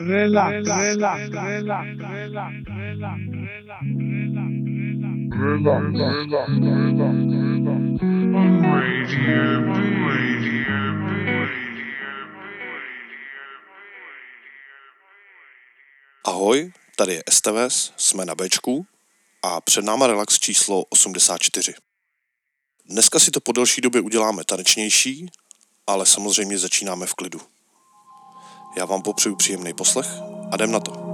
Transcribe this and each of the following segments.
relax, relax, relax, relax, relax, relax, Radio B, Radio B. Ahoj, tady je STVS, jsme na Bčku a před náma relax číslo 84. Dneska si to po delší době uděláme tanečnější, ale samozřejmě začínáme v klidu. Já vám popřeju příjemný poslech a jdem na to.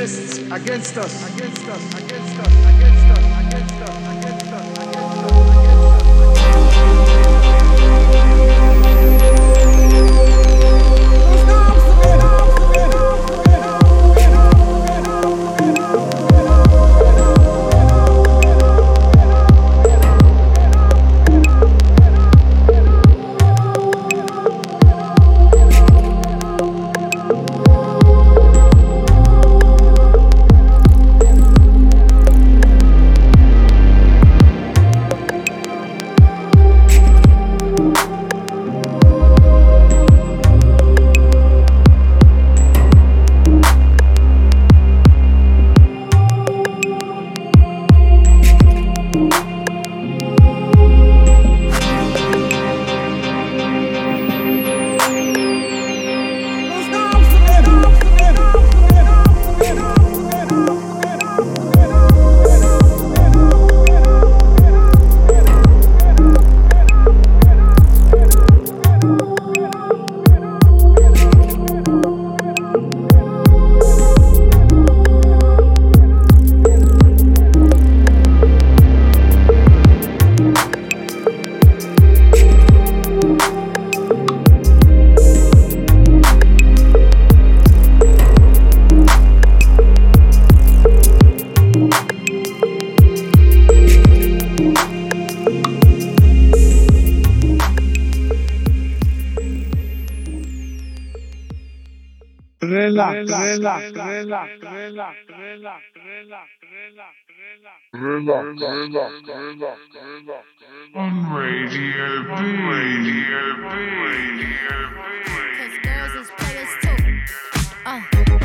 Exists against us, against us, against us, against us,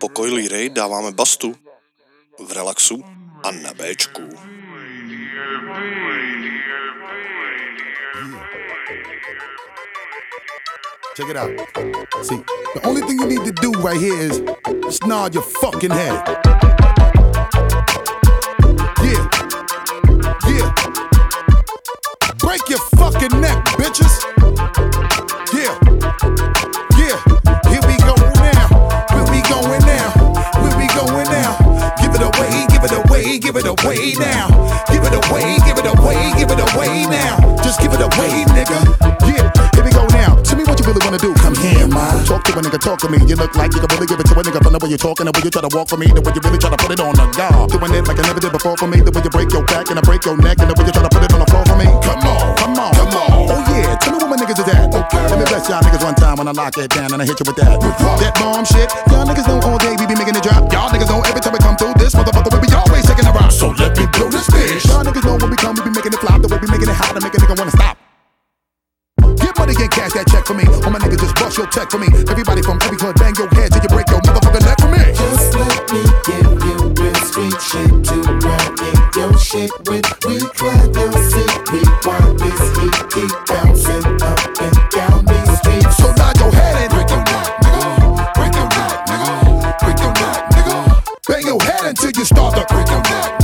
Pokoj Ray dáváme bastu v relaxu a na Bčku. Check it out. See, the only thing you need to do right here is just nod your fucking head. Yeah. Yeah. Break your fucking neck, bitches. Yeah. Yeah. We now. Where we going now? Where we going now? Give it away, give it away, give it away now. Give it away, give it away, give it away now. Just give it away, nigga. Yeah. Really wanna do. Come here, man. Talk to a nigga, talk to me. You look like you can really give it to a nigga from the way you're talking, the way you try to walk for me, the way you really try to put it on the guard. Doing it like I never did before for me, the way you break your back and I break your neck, and the way you try to put it on the floor for me. Come on, come on, come on. Oh yeah, tell me where my niggas is at. Okay. Let me bless y'all niggas one time when I lock it down and I hit you with that. With That bomb shit. Y'all niggas know all day we be making it drop. Y'all niggas know every time we come through this motherfucker we be always taking a rock. So let me blow this bitch. Y'all niggas know when we come we be making it flop. The way we making it hot to make a nigga wanna stop. Money and cash that check for me. All my niggas just bust your check for me. Everybody from every club bang your head till you break your motherfucking neck for me. Just let me give you real street shit to run in your shit with. We clap your seat, we want this heat keep bouncing up and down these streets. So nod your head and break your neck, nigga. Break your neck, nigga. Break your neck, nigga. Bang your head until you start to break your neck,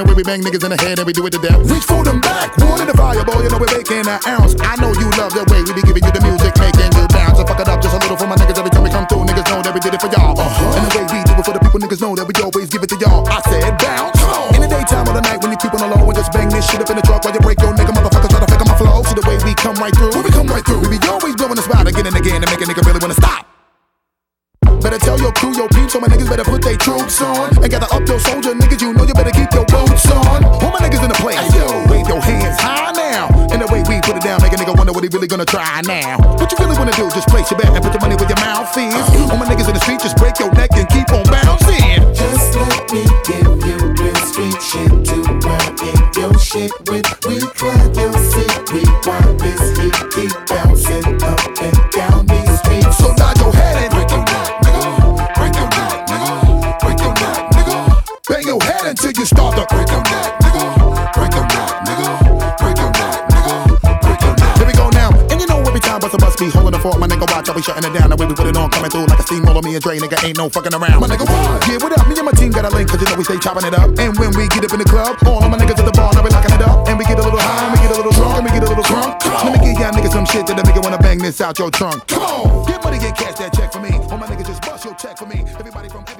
the way we bang niggas in the head and we do it to death. Reach for them back, one in the fire, boy. You know we're making an ounce. I know you love the way we be giving you the music, making you bounce. So fuck it up just a little for my niggas every time we come through. Niggas know that we did it for y'all. Uh-huh. And the way we do it for the people, niggas know that we always give it to y'all. I said bounce. In the daytime or the night when you keep on the low and just bang this shit up in the truck while you break your nigga motherfuckers try to fake on my flow. See the way we come right through. When we come right through, we be always blowing the spot again and again to make a nigga really wanna stop. Better tell your crew, your peeps, so my niggas better put their troops on. And gather up your soldier niggas, you know you better keep your boots on. All my niggas in the place, yo, wave your hands high now. And the way we put it down, make a nigga wonder what he really gonna try now. What you really wanna do, just place your bet and put your money where your mouth is. All my niggas in the street, just break your neck and keep on bouncing. Just let me give you real street shit to run in your shit with. We clap your seat, we want this heat keep bouncing up and down these streets. So nod your head until you start to break your neck, nigga. Break your neck, nigga. Break your neck, nigga. Break your neck. Here we go now. And you know every time bust a bus be holding the fort, my nigga watch, I be shutting it down. The way we put it on, coming through like a steamroller. Me and Dre, nigga, ain't no fucking around. My nigga, what? Yeah, what up? Me and my team got a link, cause you know we stay chopping it up. And when we get up in the club, all of my niggas at the bar, now we locking it up. And we get a little high, and we get a little drunk, and we get a little drunk. Let me give y'all niggas some shit that'll make you wanna bang this out your trunk. Come on, get money, get cash that check for me. All my niggas just bust your check for me. Everybody from every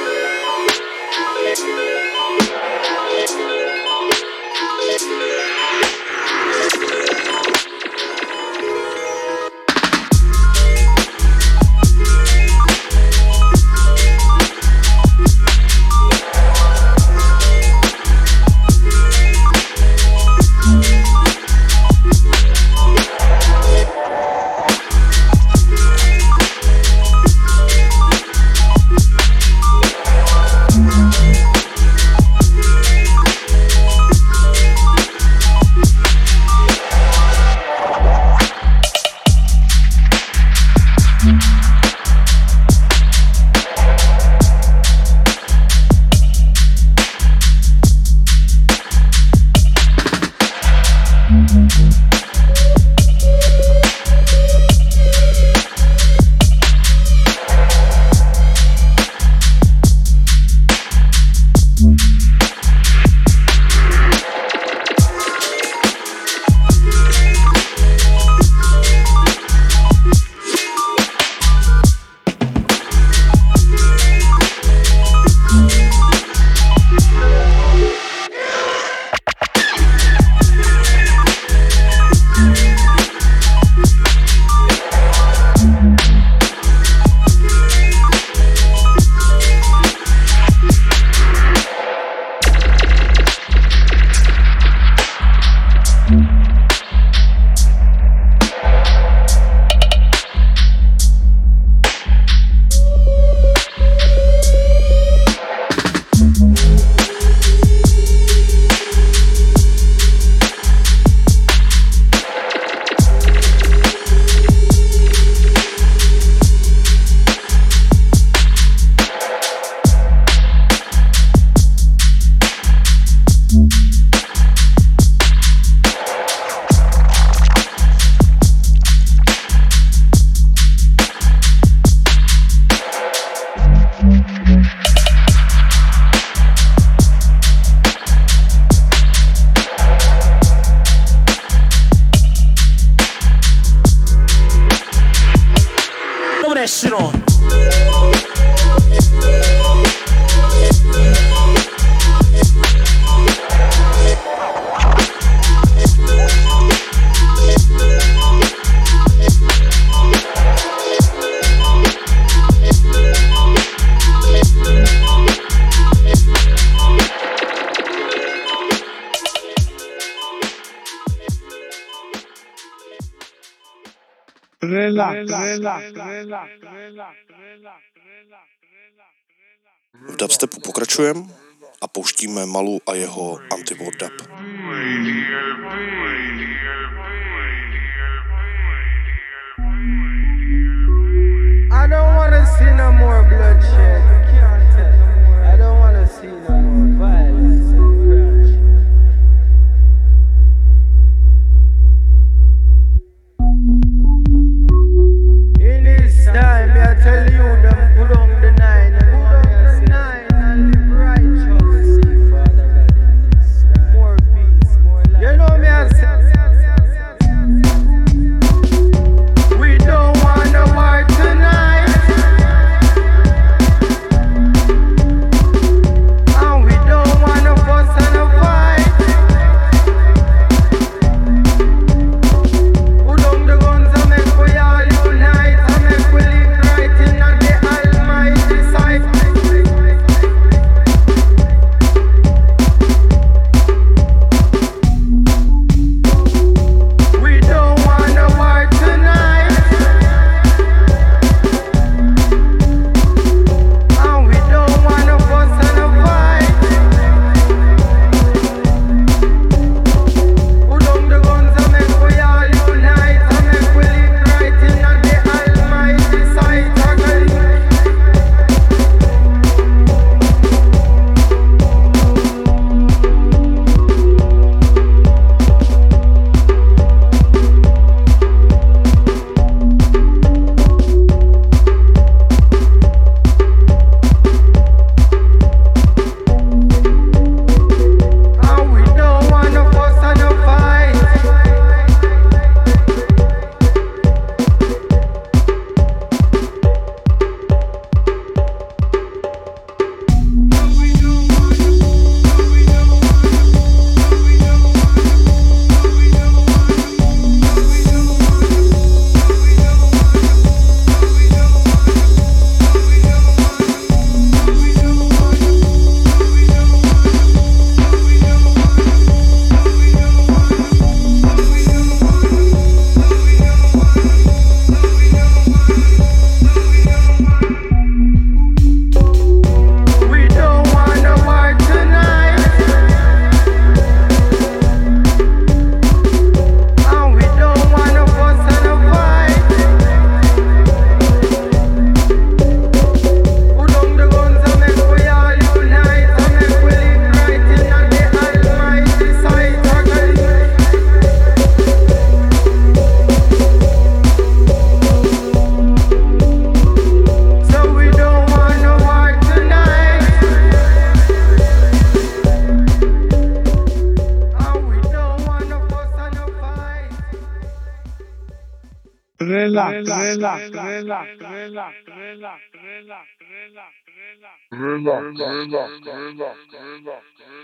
V dubstepu pokračujeme a pouštíme Malu a jeho Anti-War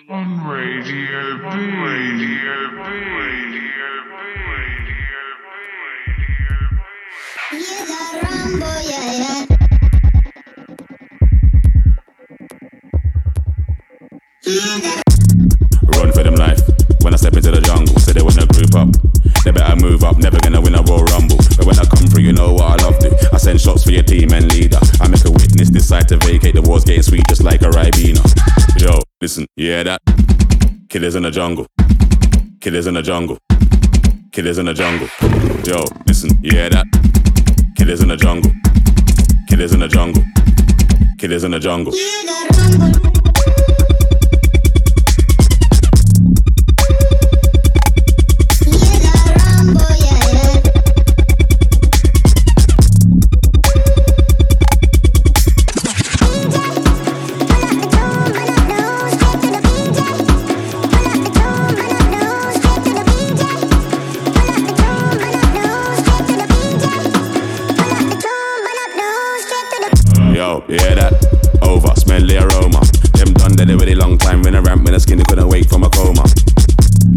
On Radio B. Radio B. Radio B. Radio Run for them life. When I step into the jungle, say they wanna group up. They better move up, never gonna win a Royal Rumble. But when I come through, you know what I love to. I send shots for your team and leader. I make a witness decide to vacate. The war's getting sweet just like a Ribena. Yo, listen, yeah that? Killers in the jungle. Killers in the jungle. Killers in the jungle. Yo, listen, yeah that? Killers in the jungle. Killers in the jungle. Killers in the jungle. Yeah that? Over, smell the aroma. Them done dead a really long time when a ramp, when skin they couldn't wake from a coma.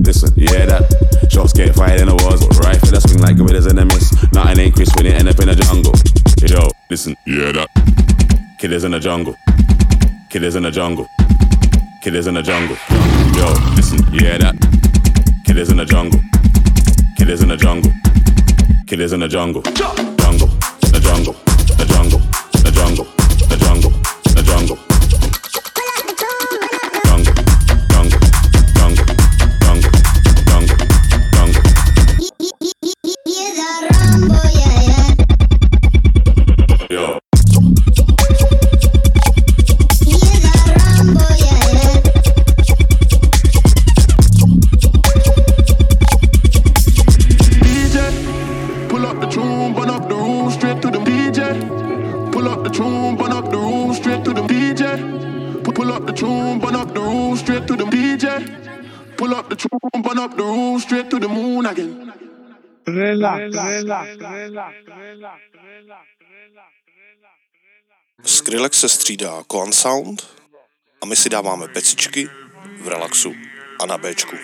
Listen, yeah that? Shots get fired in the wars, but right for the swing like with in the mist. Nothing ain't crisp when you end up in the jungle. Yo, listen, yeah that? Killers in the jungle. Killers in the jungle. Killers in the jungle. Yo, listen, yeah that? Killers in the jungle. Killers in the jungle. Killers in the jungle. Jungle, the jungle, the jungle. Again. Relax, relax, relax, relax, Skrillex se střídá Koan Sound a my si dáváme pecičky v relaxu a na Bčku.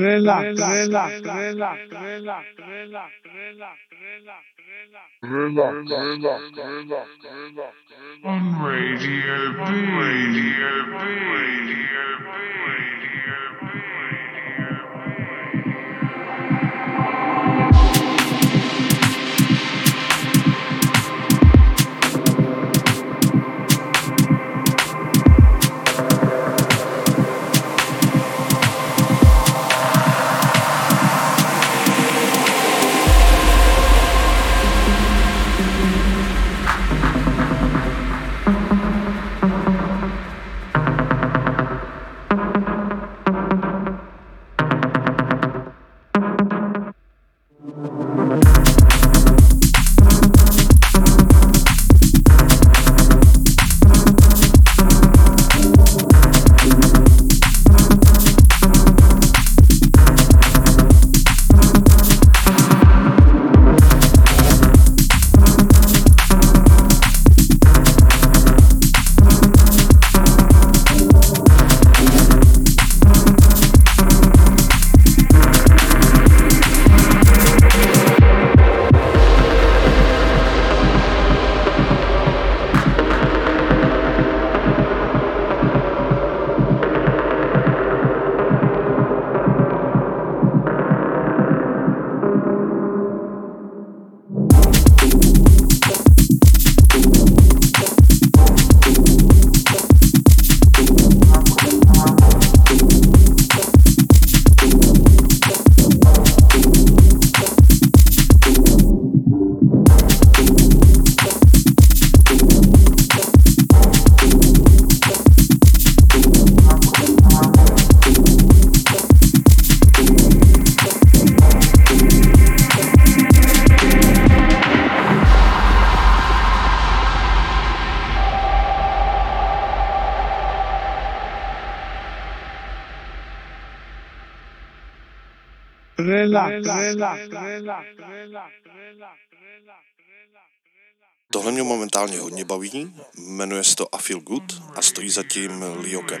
Relax, relax, relax, relax, relax, relax, relax, On Radio B. Radio B. Radio B. Radio relax, Tohle mě momentálně hodně baví, jmenuje se to A Feel Good a stojí zatím Leo Cap.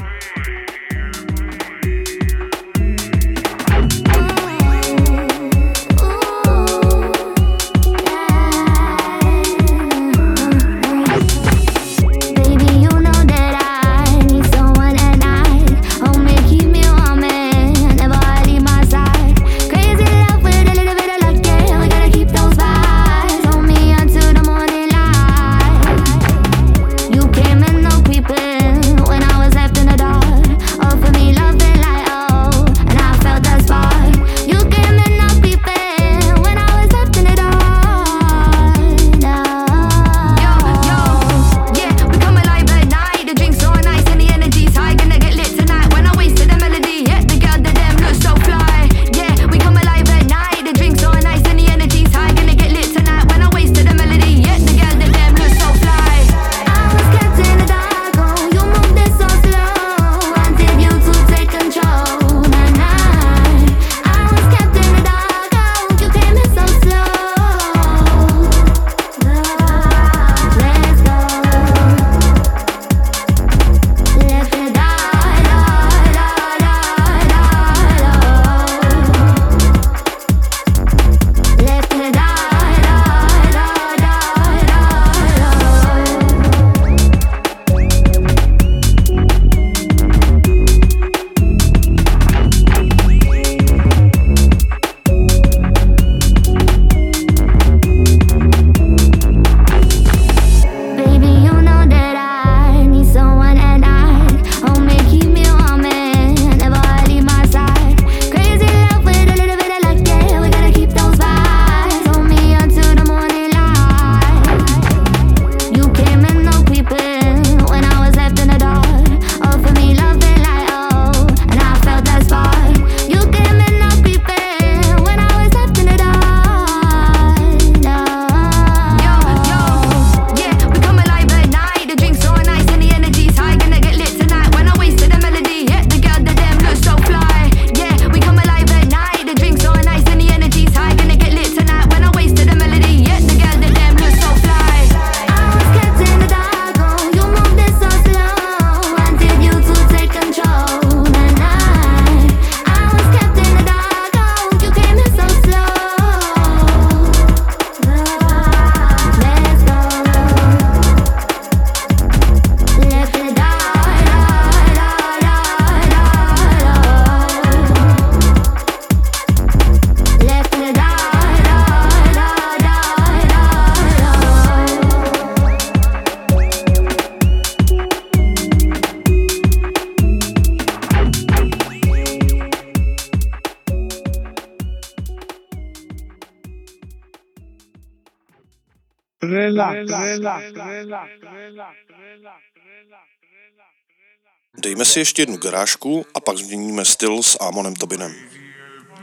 Dejme si ještě jednu garážku a pak změníme styl s Amonem Tobinem.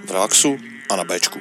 V relaxu a na Bčku.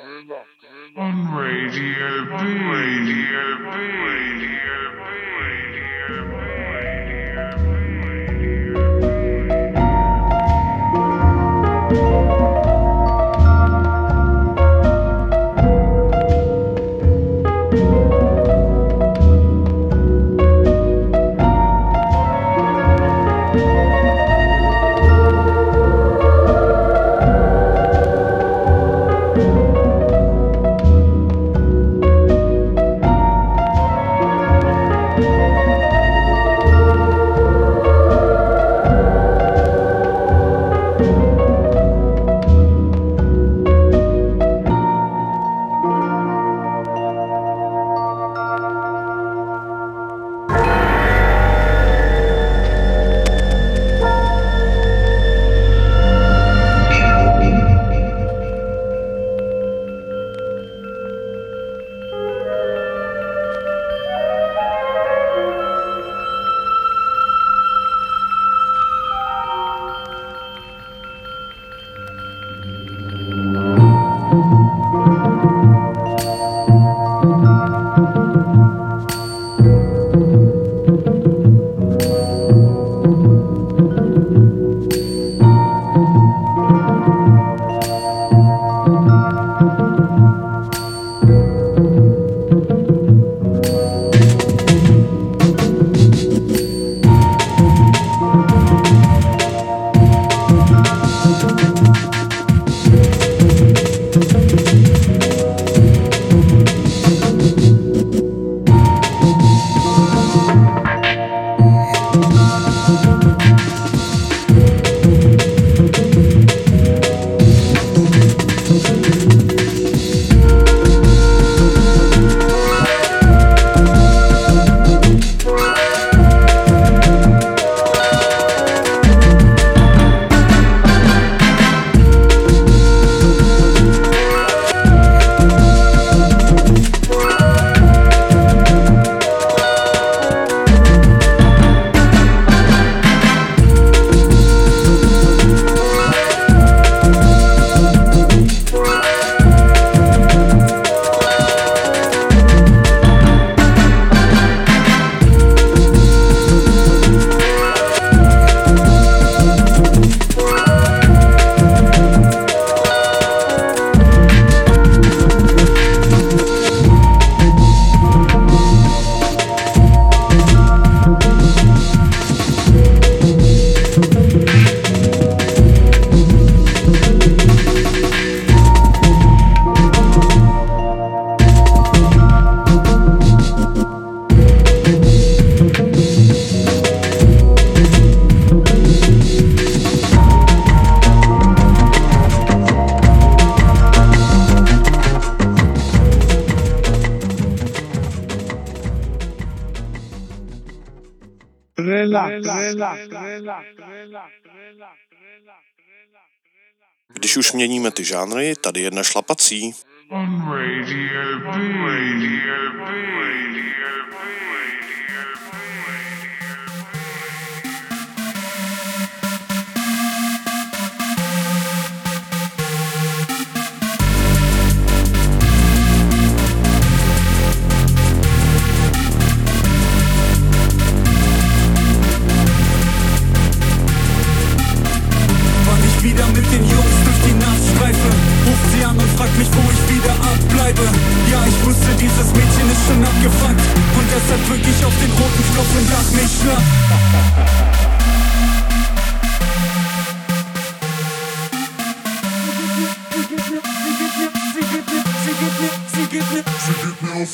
když už měníme ty žánry, tady jedna šlapací.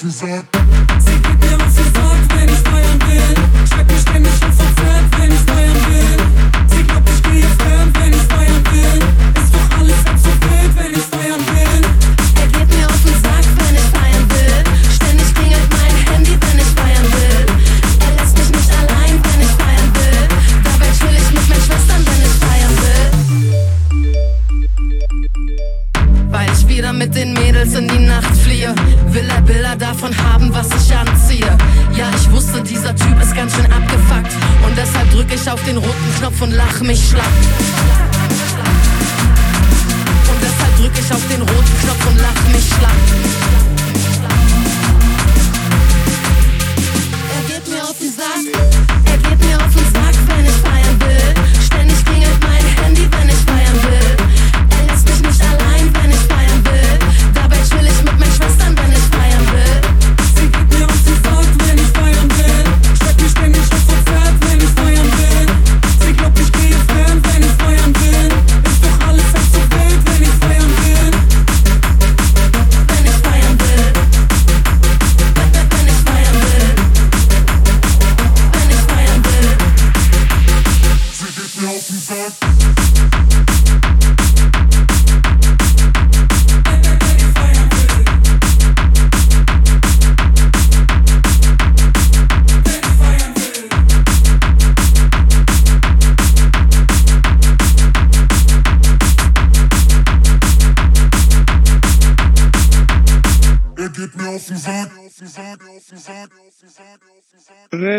zu sehr. Sie gibt mir, was sie sagt, wenn ich feiern will. Ich schreck mich ständig und verzerrt, wenn ich feiern will. Sie glaubt, ich gehe fremd, wenn ich feiern will. Ist doch alles mach mich schlapp.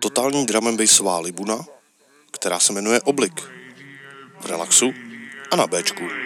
Totální drum and bassová libuna, která se jmenuje Oblik. V relaxu a na Bčku.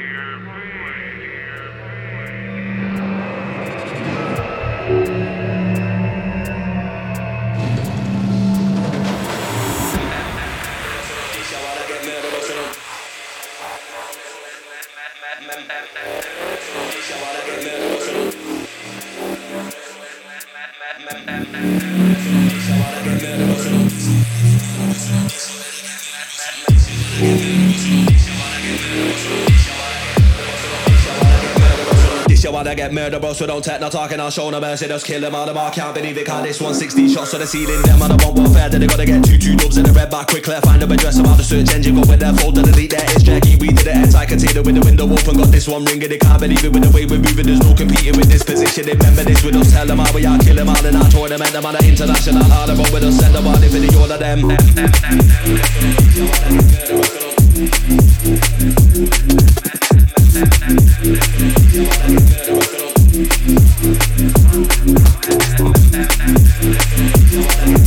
This you wanna get murdered, bro, so don't take no talking. I'll show no mercy, just kill them all of. Can't believe it, can't this 160 shots to the ceiling. Them on the one warfare, then they gotta get two two dubs in the red back quickly. Find them address about the search engine, go with their fold and delete their edge. Jackie, we did it, and I container with the window open. Got this one ringing, they can't believe it with the way we're moving. There's no competing with this position. They remember this with us, tell them how we are, kill them all in our tournament. Them on the international, all of them with us, send them all if it's all of them. them, them, them Thank you.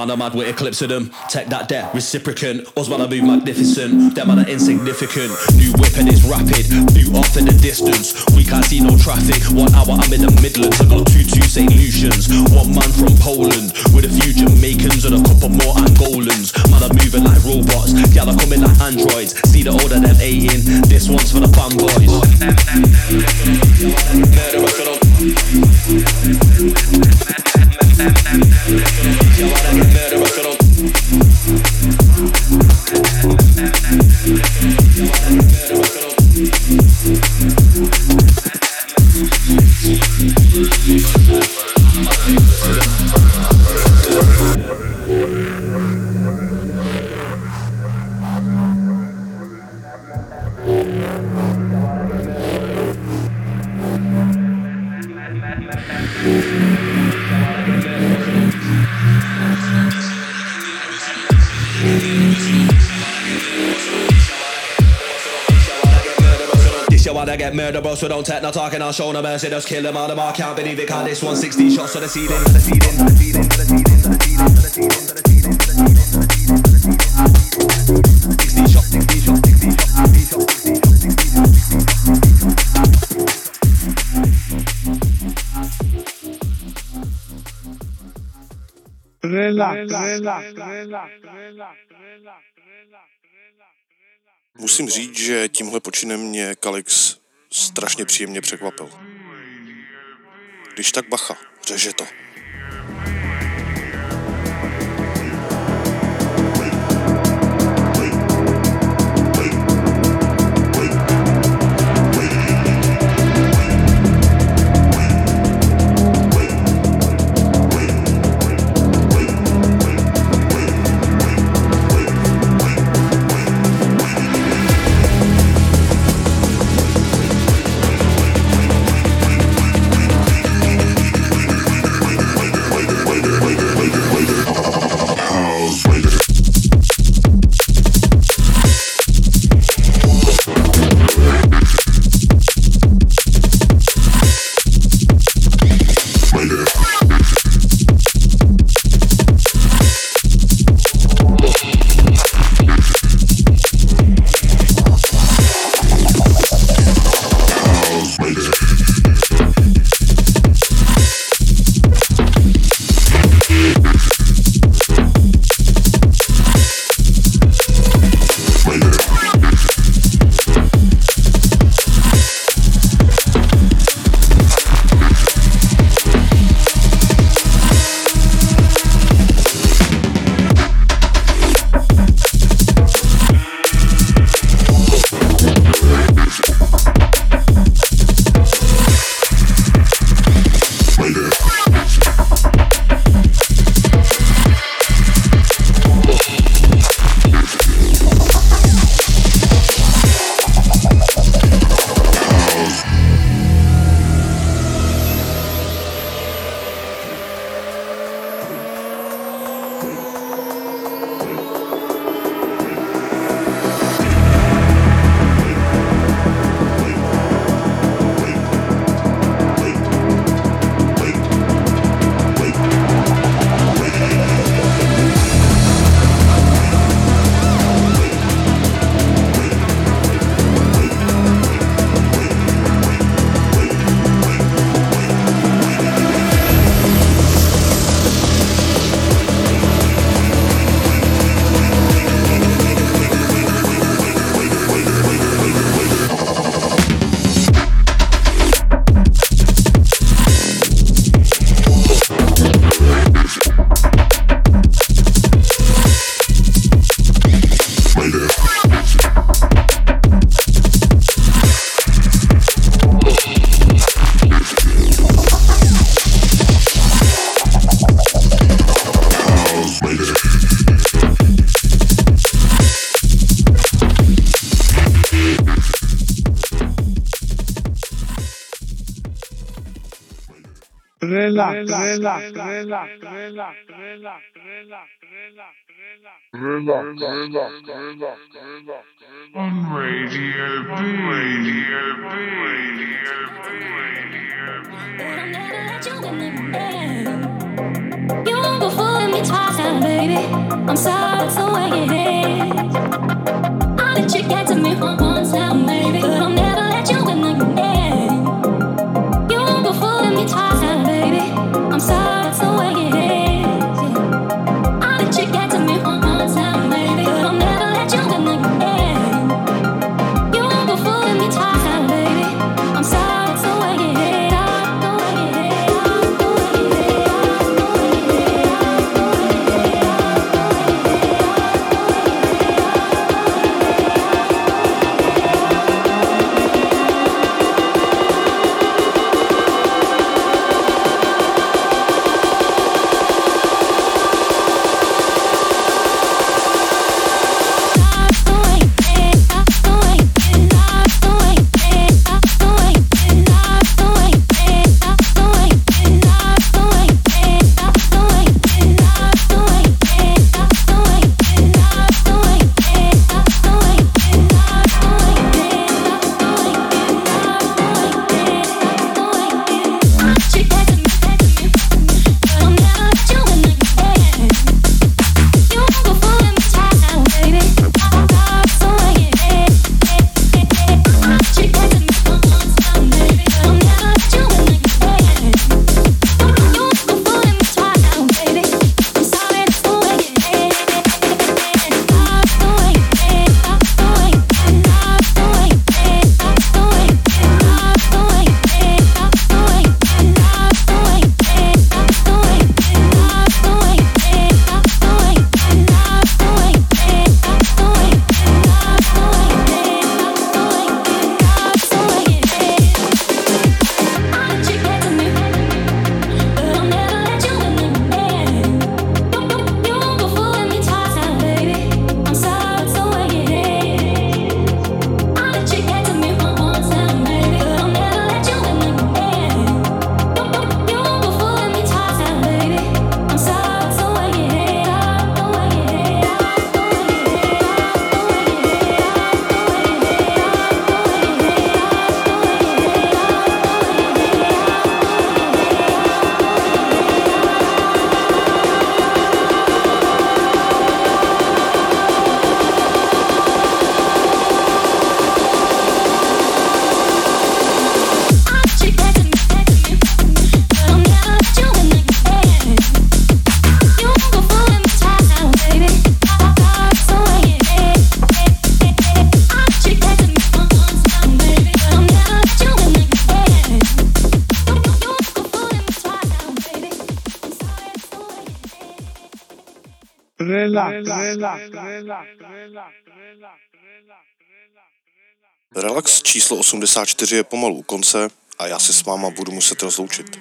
Man, I'm mad with eclipse of them. Take that there, reciprocant. Us man, I move magnificent. Them man are insignificant. New weapon is rapid. Boot off in the distance. We can't see no traffic. One hour, I'm in the Midlands. I got two two St. Lucians. One man from Poland with a few Jamaicans and a couple more Angolans. Man, I'm moving like robots. Yeah, they're coming like androids. See the order them eating. This one's for the fanboys. I wanna get better. Get murder, bro, so don't take no talking, I'll show no mercy, just kill them all, them all, can't believe it, can't this 160 shots to the ceiling, to the ceiling, to the ceiling, to the ceiling, to the ceiling, to the ceiling, to the ceiling, to the ceiling, to the ceiling, to the ceiling, 60 shots, 60 shots, 60 shots, 60 shots, 60 shots, 60 shots, 60 shots. Relax, relax, relax, relax, relax. Musím říct, že tímhle počinem mě Kalix strašně příjemně překvapil. Když tak bacha, řeže to. Relax, relax, relax, relax, relax, relax, relax, relax. Relax, relax, relax, relax. On Radio B. Radio B. Radio B. You won't go fooling me twice now, baby. I'm sorry for the way it is. I'll let you get to me one more time, baby. But I'll never let you in again. You won't go fooling me twice now, baby. I'm sorry for the way it is. Relax, relax, relax, relax. Relax číslo 84 je pomalu u konce a já se s váma budu muset rozloučit.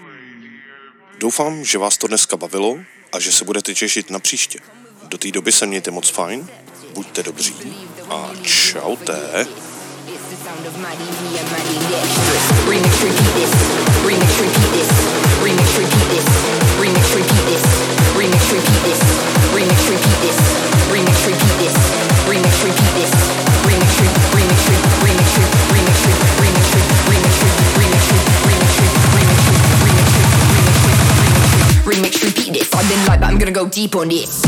Doufám, že vás to dneska bavilo a že se budete těšit na příště. Do té doby se mějte moc fajn, buďte dobří a čaute. Remix repeat this. Remix repeat this. Remix repeat this. Remix repeat this. remix, repeat this. I've been live, but I'm gonna go deep on this.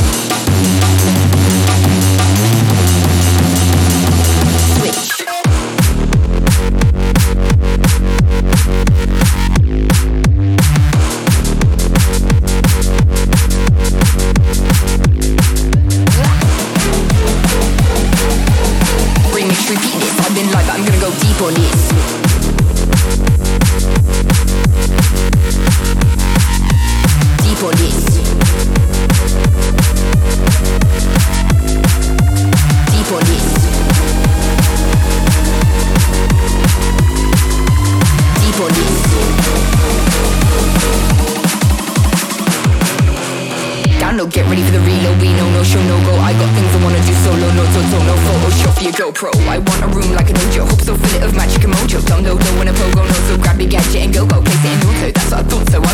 Show, no go. I got things I wanna do solo, no toto, oh, no Photoshop for your GoPro. I want a room like an Ojo. Hope so fill it of magic and mojo. Don't know, don't wanna pogo, no so grab your gadget and go go. Place it in code, that's what I thought so. I